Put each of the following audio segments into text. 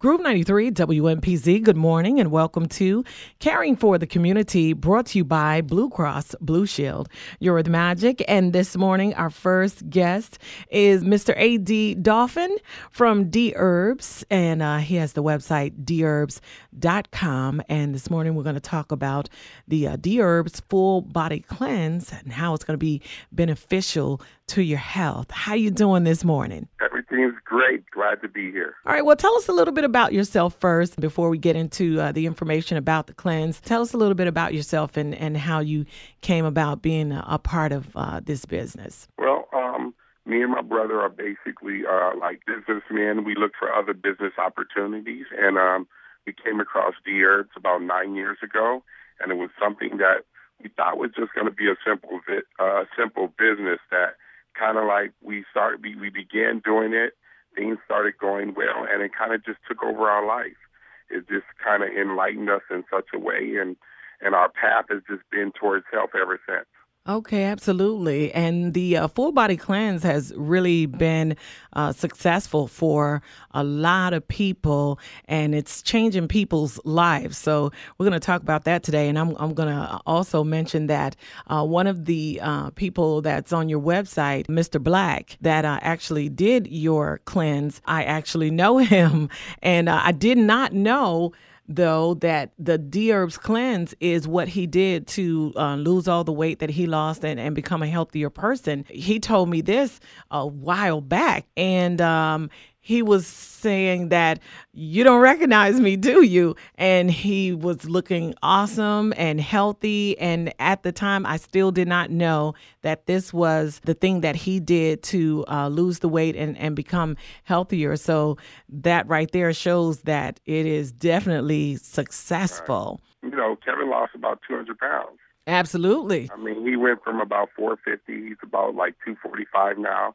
Groove 93 WMPZ, good morning and welcome to Caring for the Community, brought to you by Blue Cross Blue Shield. You're with Magic, and this morning our first guest is Mr. A.D. Dolphin from Dherbs, and uh, he has the website dherbs.com. And this morning we're going to talk about the uh, Dherbs full body cleanse and how it's going to be beneficial to your health. How you doing this morning? Everything's great. Glad to be here. All right. Well, tell us a little bit about yourself first before we get into uh, the information about the cleanse. Tell us a little bit about yourself and, and how you came about being a, a part of uh, this business. Well, um, me and my brother are basically uh, like businessmen. We look for other business opportunities, and um, we came across Dherbs about nine years ago, and it was something that we thought was just going to be a simple, vi- uh, simple business that kind of like we started, we, we began doing it, things started going well, and it kind of just took over our life. It just kind of enlightened us in such a way, and and our path has just been towards health ever since. Okay, absolutely. And the uh, full body cleanse has really been uh, successful for a lot of people and it's changing people's lives. So, we're going to talk about that today. And I'm, I'm going to also mention that uh, one of the uh, people that's on your website, Mr. Black, that uh, actually did your cleanse, I actually know him. And uh, I did not know though that the Dherbs cleanse is what he did to uh, lose all the weight that he lost and, and become a healthier person. He told me this a while back, and um, he was saying that you don't recognize me, do you? And he was looking awesome and healthy. And at the time, I still did not know that this was the thing that he did to uh, lose the weight and, and become healthier. So that right there shows that it is definitely successful. Right. You know, Kevin lost about 200 pounds. Absolutely. I mean, he went from about 450, he's about like 245 now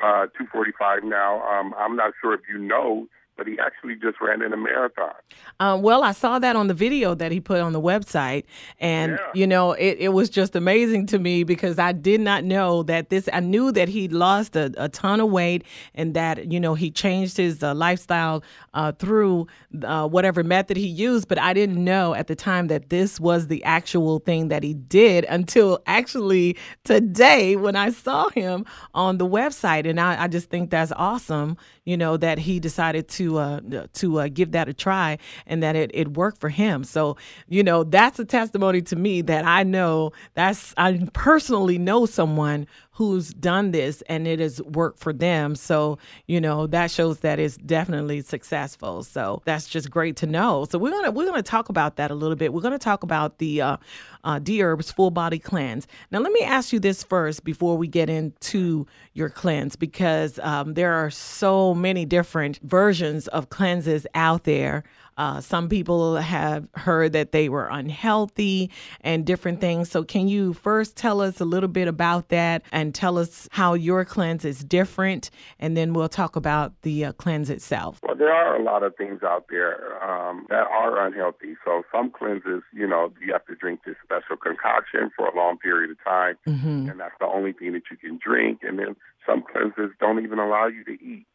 uh, 245 now. Um, I'm not sure if you know, but he actually just ran in a marathon. Um, well, I saw that on the video that he put on the website, and Yeah. you know, it, it was just amazing to me because I did not know that this. I knew that he lost a, a ton of weight and that you know he changed his uh, lifestyle uh, through uh, whatever method he used, but I didn't know at the time that this was the actual thing that he did until actually today when I saw him on the website, and I, I just think that's awesome. You know that he decided to uh, to uh, give that a try and that it, it worked for him. So you know that's a testimony to me that I know that's I personally know someone who's done this and it has worked for them. So, you know, that shows that it's definitely successful. So that's just great to know. So we're gonna we're gonna talk about that a little bit. We're gonna talk about the uh, uh, Dherbs full body cleanse. Now, let me ask you this first before we get into your cleanse, because um, there are so many different versions of cleanses out there. Uh, some people have heard that they were unhealthy and different things. So, can you first tell us a little bit about that and tell us how your cleanse is different? And then we'll talk about the uh, cleanse itself. Well, there are a lot of things out there um, that are unhealthy. So some cleanses, you know, you have to drink this special concoction for a long period of time, Mm-hmm. and that's the only thing that you can drink. And then some cleanses don't even allow you to eat.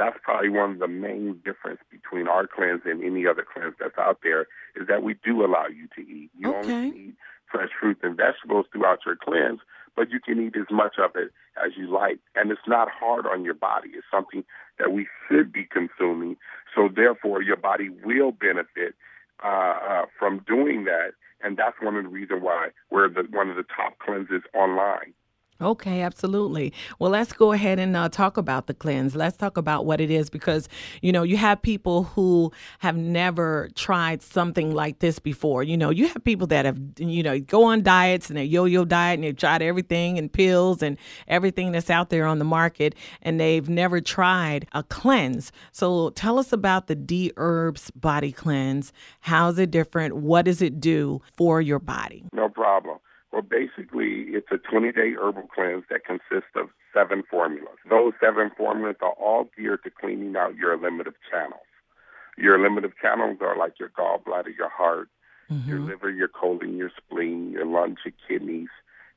That's probably one of the main difference between our cleanse and any other cleanse that's out there is that we do allow you to eat. You Okay. only eat fresh fruits and vegetables throughout your cleanse, but you can eat as much of it as you like. And it's not hard on your body. It's something that we should be consuming. So therefore, your body will benefit uh, uh, from doing that. And that's one of the reasons why we're the, one of the top cleanses online. Okay, absolutely. Well, let's go ahead and uh, talk about the cleanse. Let's talk about what it is because, you know, you have people who have never tried something like this before. You know, you have people that have, you know, go on diets and they yo yo diet and they've tried everything and pills and everything that's out there on the market and they've never tried a cleanse. So tell us about the Dherbs Body Cleanse. How's it different? What does it do for your body? No problem. Well, basically, it's a 20 day herbal cleanse that consists of seven formulas. Those seven formulas are all geared to cleaning out your eliminative channels. Your eliminative channels are like your gallbladder, your heart, your liver, your colon, your spleen, your lungs, your kidneys,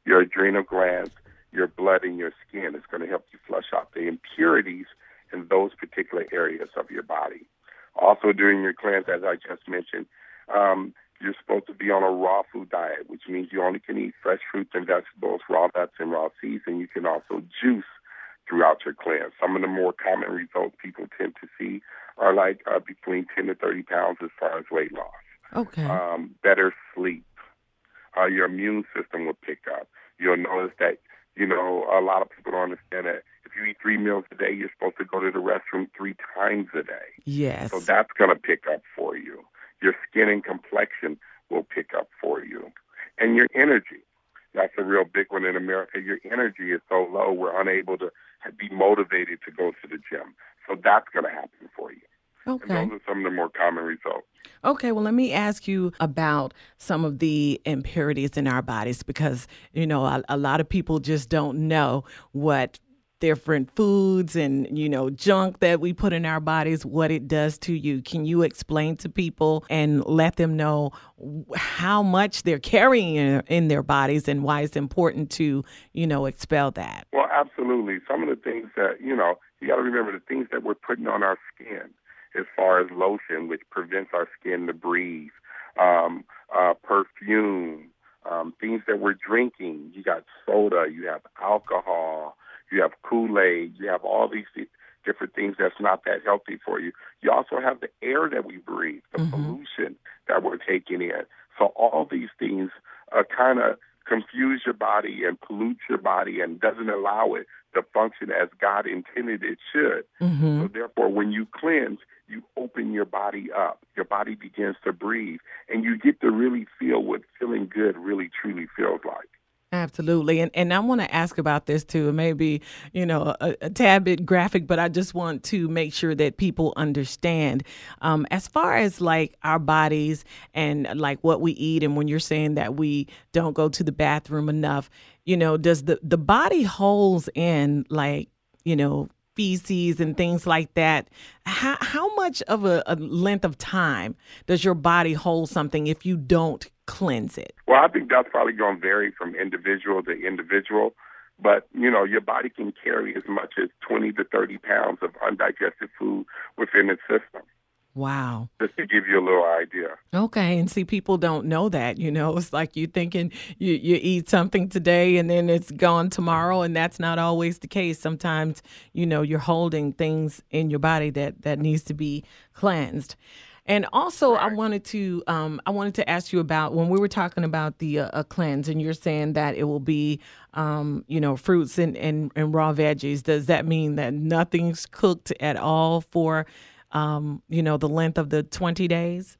your adrenal glands, your blood, and your skin. It's going to help you flush out the impurities in those particular areas of your body. Also, during your cleanse, as I just mentioned, um, you're supposed to be on a raw food diet, which means you only can eat fresh fruits and vegetables, raw nuts and raw seeds, and you can also juice throughout your cleanse. Some of the more common results people tend to see are like uh, between 10 to 30 pounds as far as weight loss. Okay. Um, better sleep. Uh, your immune system will pick up. You'll notice that, you know, a lot of people don't understand that if you eat three meals a day, you're supposed to go to the restroom three times a day. Yes. So that's going to pick up for you. Your skin and complexion will pick up for you. And your energy. That's a real big one in America. Your energy is so low, we're unable to be motivated to go to the gym. So that's going to happen for you. Okay. And those are some of the more common results. Okay, well, let me ask you about some of the impurities in our bodies because, you know, a, a lot of people just don't know what different foods and you know junk that we put in our bodies what it does to you. Can you explain to people and let them know how much they're carrying in, their bodies and why it's important to you know expel that? Well absolutely. Some of the things that you know you got to remember the things that we're putting on our skin as far as lotion which prevents our skin to breathe um, uh, perfume um, things that we're drinking. You got soda you have alcohol you have Kool Aid, you have all these different things that's not that healthy for you. You also have the air that we breathe, the mm-hmm. pollution that we're taking in. So all these things uh, kind of confuse your body and pollute your body and doesn't allow it to function as God intended it should. Mm-hmm. So therefore, when you cleanse, you open your body up. Your body begins to breathe, and you get to really feel what feeling good really truly feels like. Absolutely. And and I want to ask about this too. It may be, you know, a, a, tad bit graphic, but I just want to make sure that people understand. Um, as far as like our bodies and like what we eat, and when you're saying that we don't go to the bathroom enough, you know, does the, the body holds in like, you know, feces and things like that. How, how much of a, a length of time does your body hold something if you don't cleanse it? Well, I think that's probably going to vary from individual to individual. But, you know, your body can carry as much as 20 to 30 pounds of undigested food within its system. Wow. Just to give you a little idea. Okay. And see, people don't know that. You know, it's like you thinking you, you eat something today and then it's gone tomorrow. And that's not always the case. Sometimes, you know, you're holding things in your body that, that needs to be cleansed. And also, I wanted to um, I wanted to ask you about when we were talking about the uh, cleanse, and you're saying that it will be, um, you know, fruits and, and, and raw veggies. Does that mean that nothing's cooked at all for, um, you know, the length of the 20 days?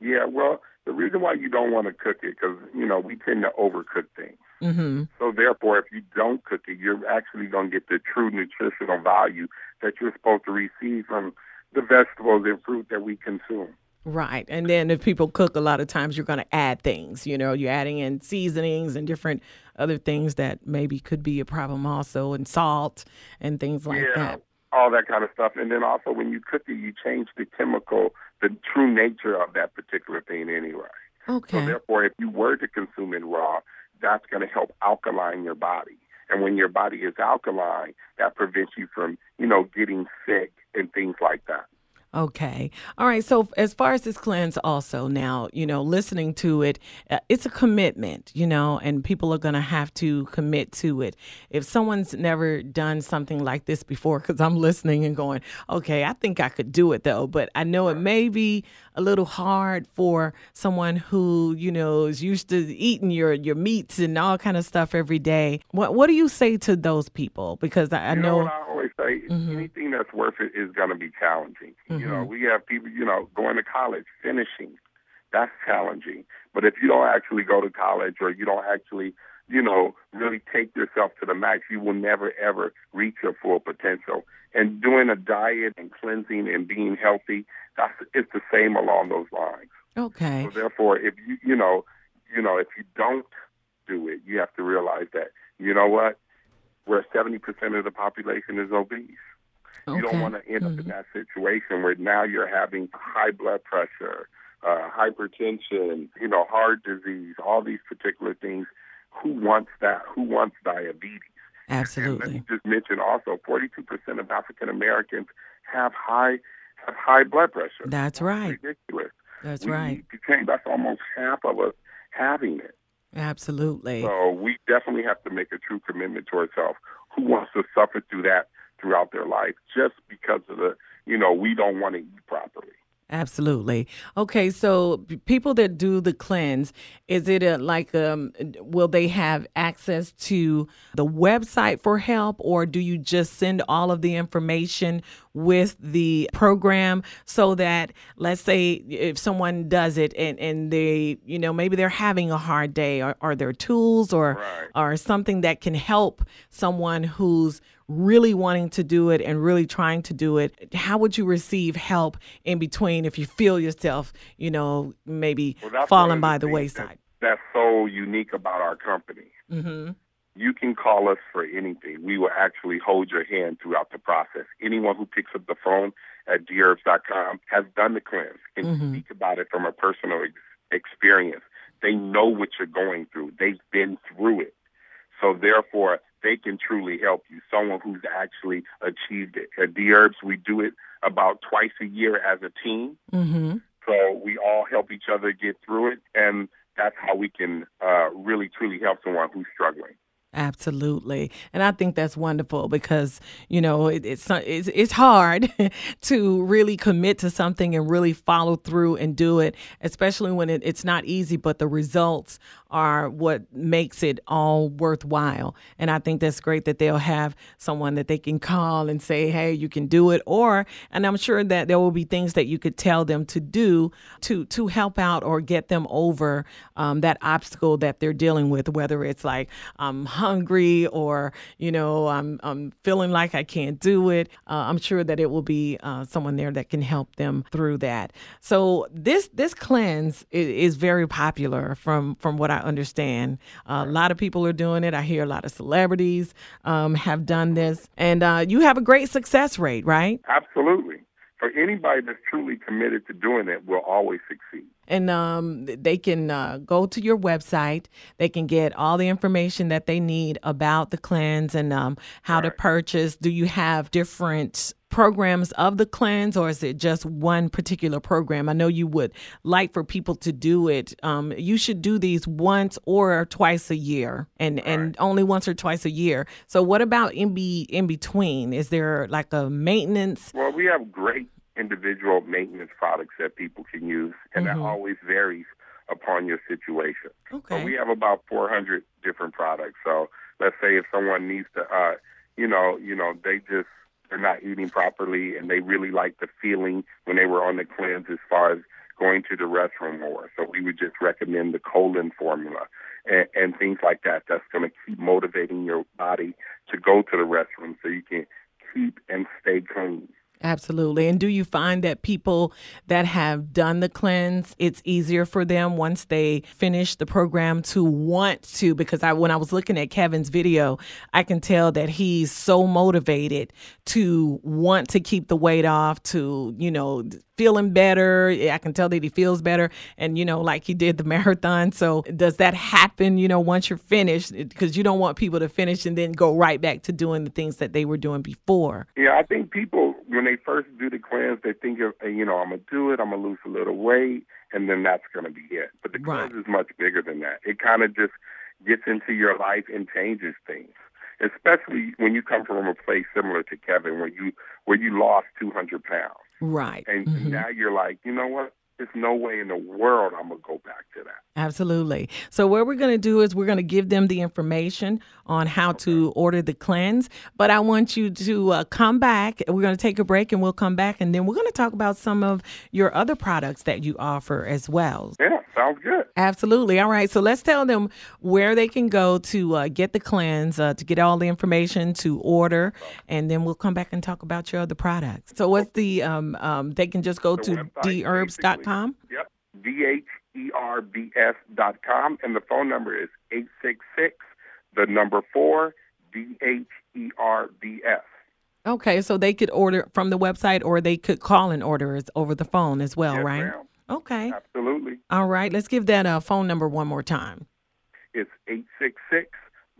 Yeah, well, the reason why you don't want to cook it because you know we tend to overcook things. Mm-hmm. So therefore, if you don't cook it, you're actually going to get the true nutritional value that you're supposed to receive from the vegetables and fruit that we consume. Right. And then if people cook, a lot of times you're going to add things. You know, you're adding in seasonings and different other things that maybe could be a problem also, and salt and things like yeah, that. All that kind of stuff. And then also when you cook it, you change the chemical, the true nature of that particular thing anyway. Okay. So therefore, if you were to consume it raw, that's going to help alkaline your body. And when your body is alkaline, that prevents you from, you know, getting sick and things like that. Okay. All right. So, as far as this cleanse, also now, you know, listening to it, uh, it's a commitment, you know, and people are going to have to commit to it. If someone's never done something like this before, because I'm listening and going, okay, I think I could do it though, but I know it may be a little hard for someone who, you know, is used to eating your, your meats and all kind of stuff every day. What What do you say to those people? Because I, I know. know always say mm-hmm. anything that's worth it is going to be challenging. Mm-hmm. You know, mm-hmm. we have people, you know, going to college, finishing. That's challenging. But if you don't actually go to college or you don't actually, you know, really take yourself to the max, you will never ever reach your full potential. And doing a diet and cleansing and being healthy, that's it's the same along those lines. Okay. So therefore, if you you know, you know, if you don't do it, you have to realize that you know what, where seventy percent of the population is obese. Okay. You don't want to end mm-hmm. up in mm-hmm. that situation where now you're having high blood pressure, uh, hypertension, you know, heart disease, all these particular things. Who wants that? Who wants diabetes? Absolutely. And let me just mention also 42% of African Americans have high have high blood pressure. That's right. ridiculous. That's we right. Change. That's almost half of us having it. Absolutely. So we definitely have to make a true commitment to ourselves. Who wants to suffer through that throughout their life just because of the, you know, we don't want to eat properly? Absolutely. Okay, so people that do the cleanse, is it a, like um will they have access to the website for help or do you just send all of the information with the program so that let's say if someone does it and, and they you know maybe they're having a hard day are, are there tools or Right. or something that can help someone who's really wanting to do it and really trying to do it how would you receive help in between if you feel yourself you know maybe Well, falling by the wayside That, that's so unique about our company. mm-hmm. You can call us for anything. We will actually hold your hand throughout the process. Anyone who picks up the phone at dherbs.com has done the cleanse and Mhm. speak about it from a personal ex- experience. They know what you're going through. They've been through it. So therefore, they can truly help you. Someone who's actually achieved it. At Herbs, we do it about twice a year as a team. Mm-hmm. So we all help each other get through it, and that's how we can uh, really truly help someone who's struggling. Absolutely, and I think that's wonderful because you know it, it's it's it's hard to really commit to something and really follow through and do it, especially when it, it's not easy. But the results are what makes it all worthwhile, and I think that's great that they'll have someone that they can call and say, "Hey, you can do it," or and I'm sure that there will be things that you could tell them to do to to help out or get them over um, that obstacle that they're dealing with, whether it's like I'm hungry or you know I'm I'm feeling like I can't do it. Uh, I'm sure that it will be uh, someone there that can help them through that. So this this cleanse is, is very popular from from what I understand. Uh, a lot of people are doing it. I hear a lot of celebrities um, have done this, and uh, you have a great success rate, right? Absolutely. For anybody that's truly committed to doing it, will always succeed. And um, they can uh, go to your website. They can get all the information that they need about the cleanse and um, how to Right. purchase. Do you have different programs of the cleanse, or is it just one particular program? I know you would like for people to do it. Um, you should do these once or twice a year, and and only once or twice a year. So, what about in be in between? Is there like a maintenance? Well, we have great individual maintenance products that people can use, and Mhm. that always varies upon your situation. So Okay. we have about 400 different products. So let's say if someone needs to, uh, you know, you know, they just they're not eating properly, and they really like the feeling when they were on the cleanse as far as going to the restroom more. So we would just recommend the colon formula and, and things like that. That's going to keep motivating your body to go to the restroom so you can keep and stay clean. Absolutely. And do you find that people that have done the cleanse, it's easier for them once they finish the program to want to? Because I, when I was looking at Kevin's video, I can tell that he's so motivated to want to keep the weight off, to, you know, feeling better. I can tell that he feels better. And, you know, like he did the marathon. So does that happen, you know, once you're finished? Because you don't want people to finish and then go right back to doing the things that they were doing before. Yeah, I think people when they first do the cleanse, they think you know I'm gonna do it, I'm gonna lose a little weight, and then that's gonna be it. But the Right. cleanse is much bigger than that. It kind of just gets into your life and changes things. Especially when you come from a place similar to Kevin, where you where you lost 200 pounds, Right. and Mhm. now you're like, you know what? There's no way in the world I'm gonna go back to that. Absolutely. So what we're going to do is we're going to give them the information on how to order the cleanse. But I want you to uh, come back. We're going to take a break and we'll come back and then we're going to talk about some of your other products that you offer as well. Yeah, sounds good. Absolutely. All right. So let's tell them where they can go to uh, get the cleanse, uh, to get all the information, to order, and then we'll come back and talk about your other products. So what's the um, um they can just go The to website, dherbs.com. Yep. D H E R B S dot com. And the phone number is 866, the number four, D H E R B S. Okay, so they could order from the website or they could call and order it over the phone as well, Yes, right? ma'am. Okay. Absolutely. All right. Let's give that uh, phone number one more time. It's 866,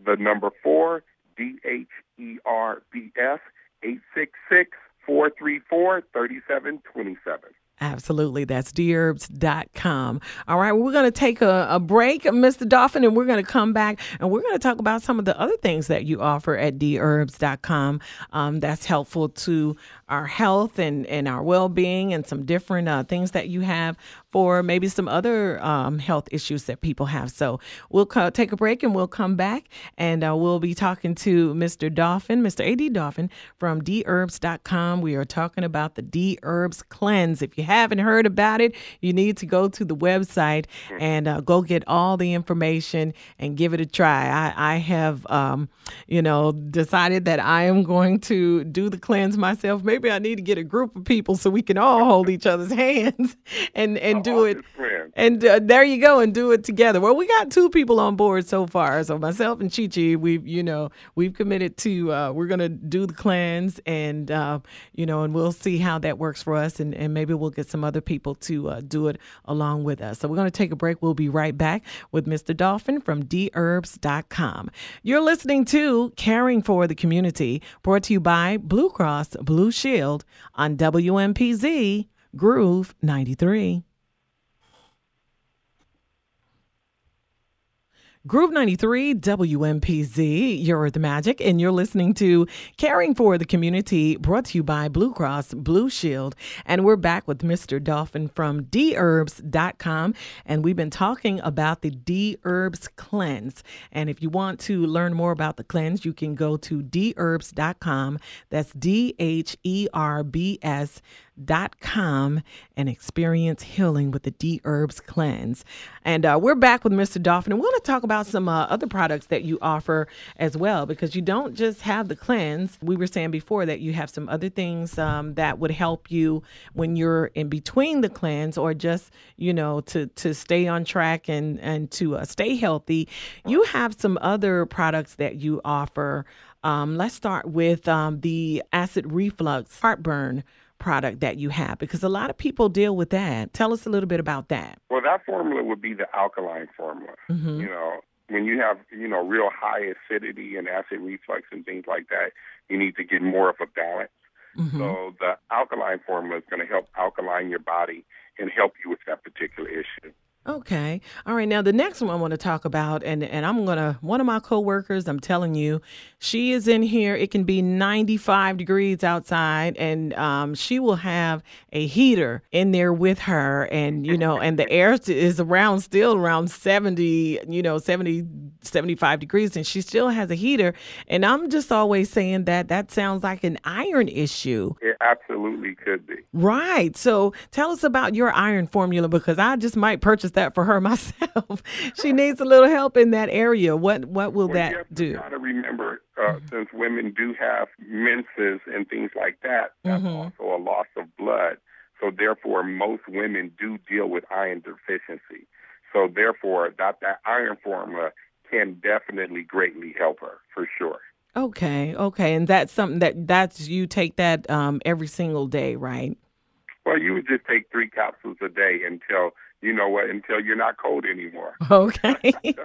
the number four, D H E R B S, 866 434 3727. Absolutely. That's dherbs.com. All right. We're going to take a, a, break, Mr. Dolphin, and we're going to come back and we're going to talk about some of the other things that you offer at dherbs.com um, that's helpful to our health and, and our well being and some different uh, things that you have for maybe some other um, health issues that people have. So we'll co- take a break and we'll come back and uh, we'll be talking to Mr. Dolphin, Mr. AD Dolphin from dherbs.com. We are talking about the Dherbs Cleanse. If you haven't heard about it, you need to go to the website and uh, go get all the information and give it a try. I, I have, um, you know, decided that I am going to do the cleanse myself. Maybe I need to get a group of people so we can all hold each other's hands and and do it. And uh, there you go, and do it together. Well, we got two people on board so far. So myself and Chi Chi, we've you know we've committed to uh, we're gonna do the cleanse, and uh, you know, and we'll see how that works for us, and and maybe we'll get some other people to uh, do it along with us. So we're gonna take a break. We'll be right back with Mr. Dolphin from dherbs.com. You're listening to Caring for the Community, brought to you by Blue Cross Blue Shield on WMPZ Groove 93. Groove 93 WMPZ, you're the magic, and you're listening to Caring for the Community, brought to you by Blue Cross Blue Shield. And we're back with Mr. Dolphin from dherbs.com, and we've been talking about the Dherbs Cleanse. And if you want to learn more about the cleanse, you can go to dherbs.com. That's D H E R B S com and experience healing with the Dherbs Cleanse. And uh, we're back with Mr. Dolphin, and we're going to talk about some uh, other products that you offer as well, because you don't just have the cleanse. We were saying before that you have some other things um, that would help you when you're in between the cleanse, or just you know to to stay on track and and to uh, stay healthy. You have some other products that you offer. Um, let's start with um, the acid reflux heartburn product that you have? Because a lot of people deal with that. Tell us a little bit about that. Well, that formula would be the alkaline formula. Mm-hmm. You know, when you have, you know, real high acidity and acid reflux and things like that, you need to get more of a balance. Mm-hmm. So the alkaline formula is going to help alkaline your body and help you with that particular issue. Okay. All right. Now the next one I want to talk about, and and I'm gonna one of my coworkers. I'm telling you, she is in here. It can be 95 degrees outside, and um, she will have a heater in there with her, and you know, and the air is around still around 70, you know, 70, 75 degrees, and she still has a heater. And I'm just always saying that that sounds like an iron issue. It absolutely could be. Right. So tell us about your iron formula because I just might purchase that for her myself. she needs a little help in that area. What what will well, that do? You got to remember, uh, mm-hmm. since women do have menses and things like that, that's mm-hmm. also a loss of blood. So therefore, most women do deal with iron deficiency. So therefore, that that iron formula can definitely greatly help her for sure. Okay, okay, and that's something that that's you take that um, every single day, right? Well, you would just take three capsules a day until you know what, until you're not cold anymore. Okay.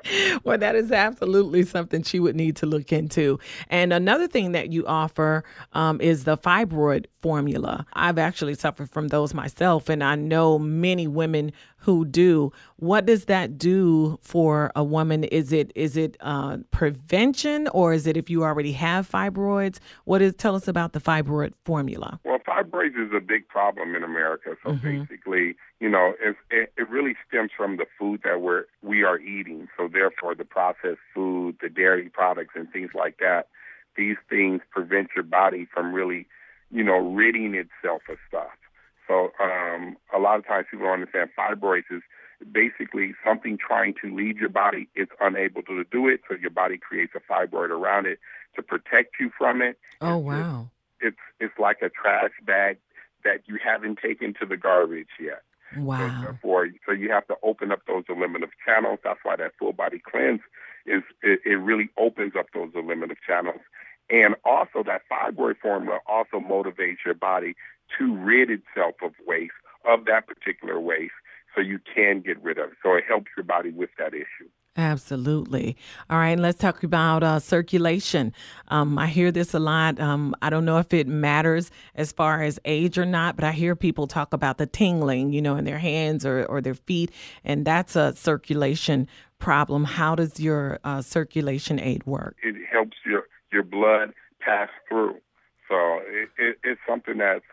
well, that is absolutely something she would need to look into. And another thing that you offer um, is the fibroid formula. I've actually suffered from those myself, and I know many women who do. What does that do for a woman? Is it is it uh, prevention, or is it if you already have fibroids? What is? Tell us about the fibroid formula. Well, fibroids is a big problem in America. So mm-hmm. basically, you know, it, it, it really stems from the food that we're we are eating. So therefore, the processed food, the dairy products, and things like that. These things prevent your body from really, you know, ridding itself of stuff. So um, a lot of times people don't understand fibroids is basically something trying to leave your body. It's unable to do it, so your body creates a fibroid around it to protect you from it. Oh wow! It's it's like a trash bag that you haven't taken to the garbage yet. Wow. So therefore, so you have to open up those eliminative channels. That's why that full body cleanse is it, it really opens up those eliminative channels. And also that fibroid formula also motivates your body to rid itself of waste, of that particular waste, so you can get rid of it. So it helps your body with that issue. Absolutely. All right, let's talk about uh, circulation. Um, I hear this a lot. Um, I don't know if it matters as far as age or not, but I hear people talk about the tingling, you know, in their hands or, or their feet, and that's a circulation problem. How does your uh, circulation aid work? It helps your, your blood pass through. So it, it, it's something that's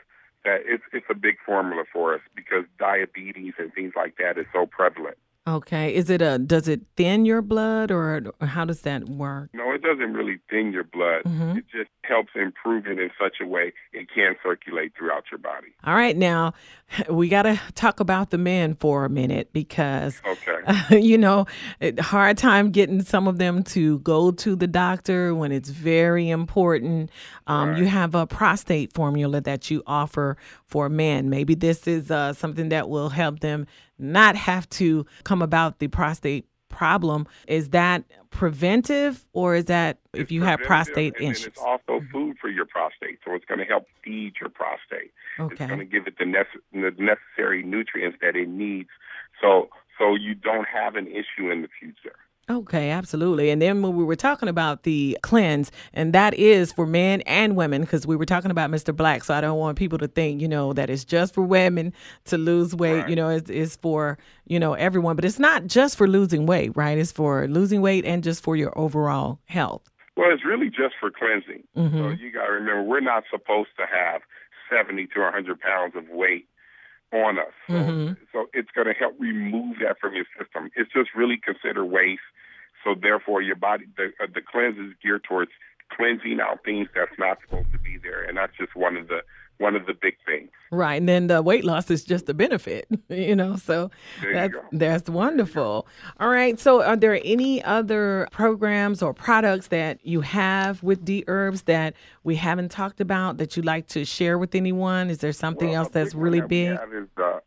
that it's it's a big formula for us because diabetes and things like that is so prevalent. Okay. Is it a does it thin your blood or, or how does that work? No, it doesn't really thin your blood. Mm-hmm. It just helps improve it in such a way it can circulate throughout your body. All right, now we got to talk about the men for a minute because Okay. uh, you know, it- hard time getting some of them to go to the doctor when it's very important. Um, You have a prostate formula that you offer for men. Maybe this is uh, something that will help them not have to come about the prostate problem. Is that preventive or is that if you have prostate and issues? it's also food for your prostate, so it's going to help feed your prostate. Okay. It's going to give it the, nece- the necessary nutrients that it needs, so so you don't have an issue in the future. Okay, absolutely. And then when we were talking about the cleanse, and that is for men and women, because we were talking about Mr. Black, so I don't want people to think, you know, that it's just for women to lose weight. You know, it's, it's for you know everyone, but it's not just for losing weight, right? It's for losing weight and just for your overall health. Well, it's really just for cleansing. So Mhm. you got to remember, we're not supposed to have 70 to 100 pounds of weight on us. So, Mhm. so it's going to help remove that from your system. It's just really considered waste. So therefore, your body, the, uh, the cleanse is geared towards cleansing out things that's not supposed to be there, and that's just one of the one of the big things. Right, and then the weight loss is just a benefit, you know. So There that's that's wonderful. All right, so are there any other programs or products that you have with Dherbs that we haven't talked about that you'd like to share with anyone? Is there something Well, else that's big really that big? have is the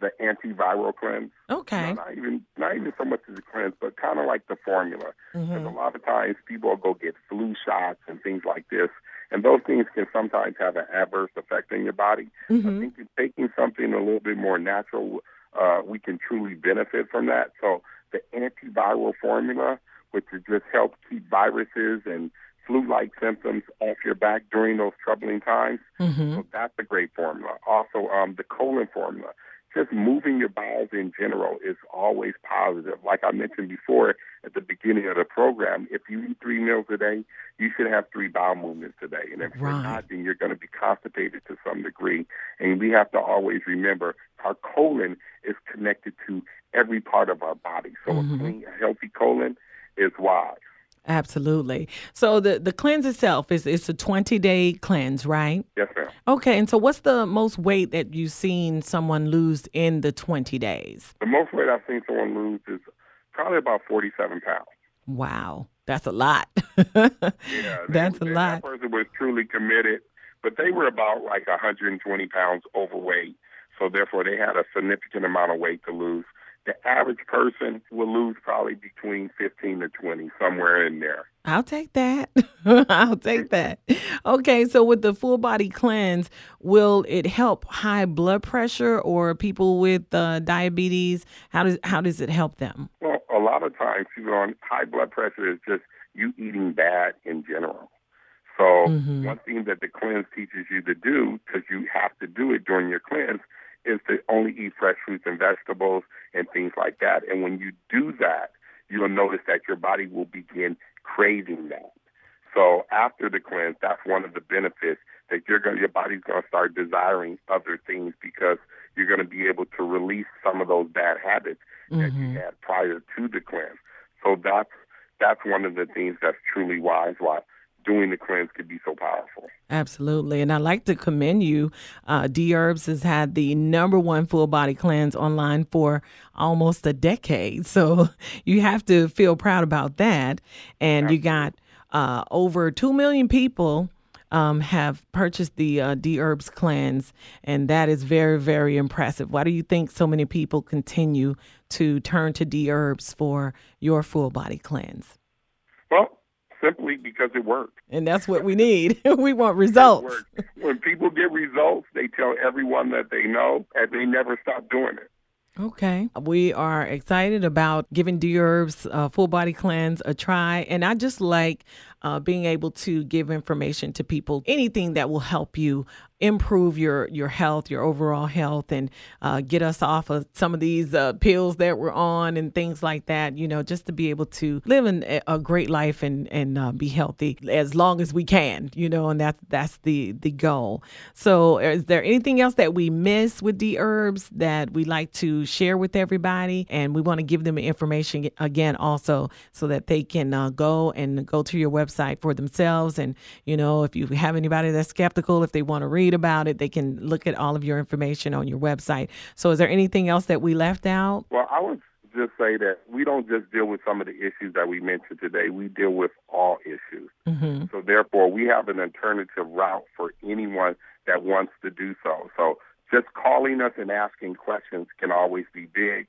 the antiviral cleanse. Okay. No, not even not even so much as a cleanse, but kind of like the formula. Because Mhm. a lot of times people will go get flu shots and things like this, and those things can sometimes have an adverse effect on your body. I Mhm. think taking something a little bit more natural, uh, we can truly benefit from that. So the antiviral formula, which is just help keep viruses and flu-like symptoms off your back during those troubling times. Mhm. So that's a great formula. Also, um, the colon formula. Just moving your bowels in general is always positive. Like I mentioned before at the beginning of the program, if you eat three meals a day, you should have three bowel movements a day. And if you're not, then you're going to be constipated to some degree. And we have to always remember our colon is connected to every part of our body. So Mhm. a clean, a healthy colon is wise. Absolutely. So the the cleanse itself is it's a 20-day cleanse, right? Yes, ma'am. Okay, and so what's the most weight that you've seen someone lose in the 20 days? The most weight I've seen someone lose is probably about 47 pounds. Wow, that's a lot. Yeah, they- that's a lot. That person was truly committed, but they were about like 120 pounds overweight, so therefore they had a significant amount of weight to lose. The average person will lose probably between 15 to 20, somewhere in there. I'll take that. I'll take that. Okay, so with the full body cleanse, will it help high blood pressure or people with uh, diabetes? How does how does it help them? Well, a lot of times people on high blood pressure is just you eating bad in general. So Mhm. one thing that the cleanse teaches you to do, because you have to do it during your cleanse, is to only eat fresh fruits and vegetables and things like that. And when you do that, you'll notice that your body will begin craving that. So after the cleanse, that's one of the benefits that you're going, your body's going to start desiring other things because you're going to be able to release some of those bad habits that you Mhm. had prior to the cleanse. So that's that's one of the things that's truly wise. Why doing the cleanse could be so powerful. Absolutely. And I'd like to commend you. Uh, Dherbs has had the number one full body cleanse online for almost a decade. So you have to feel proud about that. And you got uh, over 2 million people. Um, have purchased the uh, Dherbs cleanse, and that is very, very impressive. Why do you think so many people continue to turn to Dherbs for your full body cleanse? Well, simply because it works. And that's what we need. we want results. When people get results, they tell everyone that they know, and they never stop doing it. Okay. We are excited about giving Dherbs uh, Full Body Cleanse a try. And I just like uh, being able to give information to people, anything that will help you improve your your health, your overall health, and uh, get us off of some of these uh, pills that we're on and things like that. You know, just to be able to live a great life and and uh, be healthy as long as we can. You know, and that's that's the the goal. So, is there anything else that we miss with the Herbs that we like to share with everybody? And we want to give them information again also so that they can uh, go and go to your website for themselves. And you know, if you have anybody that's skeptical, if they want to read read about it. They can look at all of your information on your website. So, is there anything else that we left out? Well, I would just say that we don't just deal with some of the issues that we mentioned today. We deal with all issues. Mm-hmm. So, therefore, we have an alternative route for anyone that wants to do so. So, just calling us and asking questions can always be big.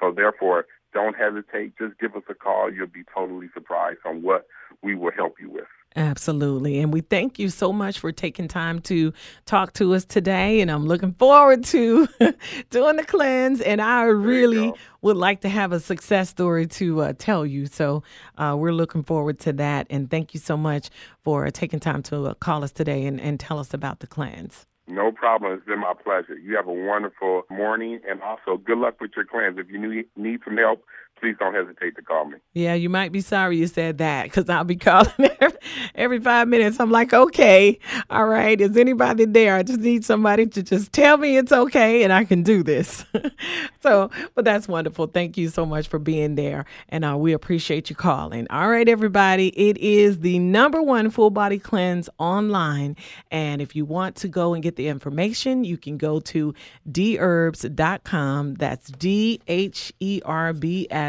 So, therefore, don't hesitate. Just give us a call. You'll be totally surprised on what we will help you with. Absolutely. And we thank you so much for taking time to talk to us today. And I'm looking forward to doing the cleanse. And I really would like to have a success story to uh, tell you. So uh, we're looking forward to that. And thank you so much for taking time to uh, call us today and, and tell us about the cleanse. No problem. It's been my pleasure. You have a wonderful morning, and also good luck with your cleanse. If you need some help, please don't hesitate to call me. Yeah, you might be sorry you said that because I'll be calling every five minutes. I'm like, okay, all right, is anybody there? I just need somebody to just tell me it's okay and I can do this. so, but that's wonderful. Thank you so much for being there. And uh, we appreciate you calling. All right, everybody, it is the number one full body cleanse online. And if you want to go and get the information, you can go to dherbs.com. That's D H E R B S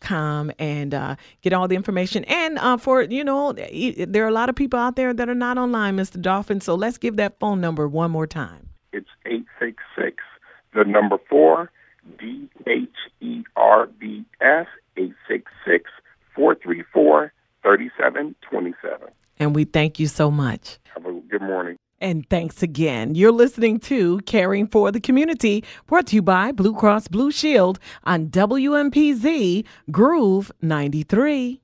com and uh, get all the information. And uh, for, you know, there are a lot of people out there that are not online, Mr. Dolphin. So let's give that phone number one more time. It's 866, the number four, D H E R B S, 866 434 3727. And we thank you so much. Have a good morning. And thanks again. You're listening to Caring for the Community, brought to you by Blue Cross Blue Shield on WMPZ Groove 93.